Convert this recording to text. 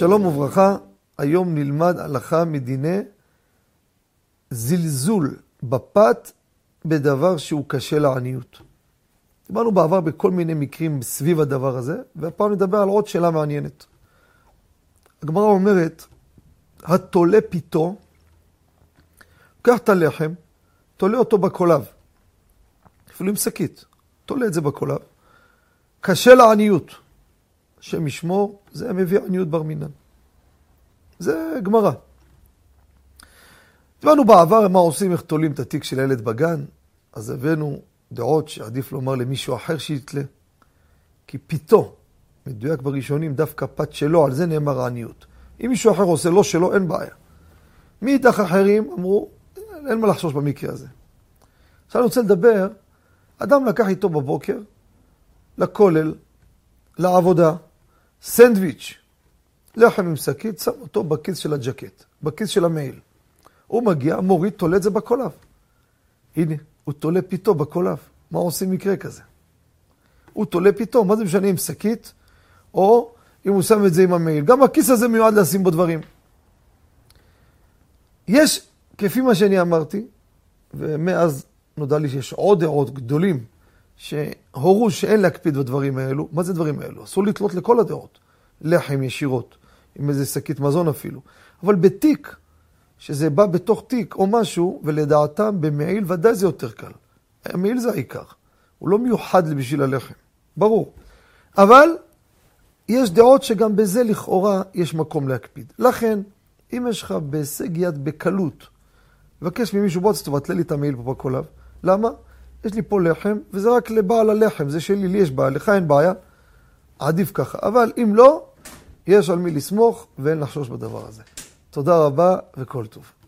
שלום וברכה, היום נלמד הלכה מדיני זלזול בפת בדבר שהוא קשה לעניות. דיברנו בעבר בכל מיני מקרים סביב הדבר הזה, והפעם נדבר על עוד שאלה מעניינת. הגמרא אומרת, התולה פיתו, לוקח את הלחם, תולה אותו בקולב, אפילו עם שקית, תולה את זה בקולב, קשה לעניות. השם ישמור, זה מביא עניות בר מינן. זה גמרא. דיברנו בעבר מה עושים, איך תולים את התיק של הילד בגן, אז הבאנו דעות שעדיף לומר למישהו אחר שיתלה. כי פיתו, מדויק בראשונים, דווקא פת שלו, על זה נאמר העניות. אם מישהו אחר עושה לא שלו, אין בעיה. מאידך אחרים אמרו, אין מה לחשוש במקרה הזה. עכשיו אני רוצה לדבר, אדם לקח איתו בבוקר לכולל, לעבודה, סנדוויץ', לחם עם שקית, שם אותו בכיס של הג'קט, בכיס של המעיל. הוא מגיע, מוריד, תולה את זה בקולב. הנה, הוא תולה פיתו בקולב. מה עושים מקרה כזה? הוא תולה פיתו, מה זה משנה עם שקית, או אם הוא שם את זה עם המעיל. גם הכיס הזה מיועד לשים בו דברים. יש, כפי מה שאני אמרתי, ומאז נודע לי שיש עוד דעות גדולים שהורו שאין להקפיד בדברים האלו. מה זה דברים האלו? אסור לתלות לכל הדעות. לחם ישירות, עם איזה שקית מזון אפילו. אבל בתיק, שזה בא בתוך תיק או משהו, ולדעתם במעיל ודאי זה יותר קל. המעיל זה העיקר. הוא לא מיוחד בשביל הלחם, ברור. אבל יש דעות שגם בזה לכאורה יש מקום להקפיד. לכן, אם יש לך בהישג יד בקלות, תבקש ממישהו, בוא תבטלה לי את המעיל פה בקולב. למה? יש לי פה לחם, וזה רק לבעל הלחם, זה שלי, לי יש בעיה, לך אין בעיה, עדיף ככה. אבל אם לא, יש על מי לסמוך ואין לחשוש בדבר הזה. תודה רבה וכל טוב.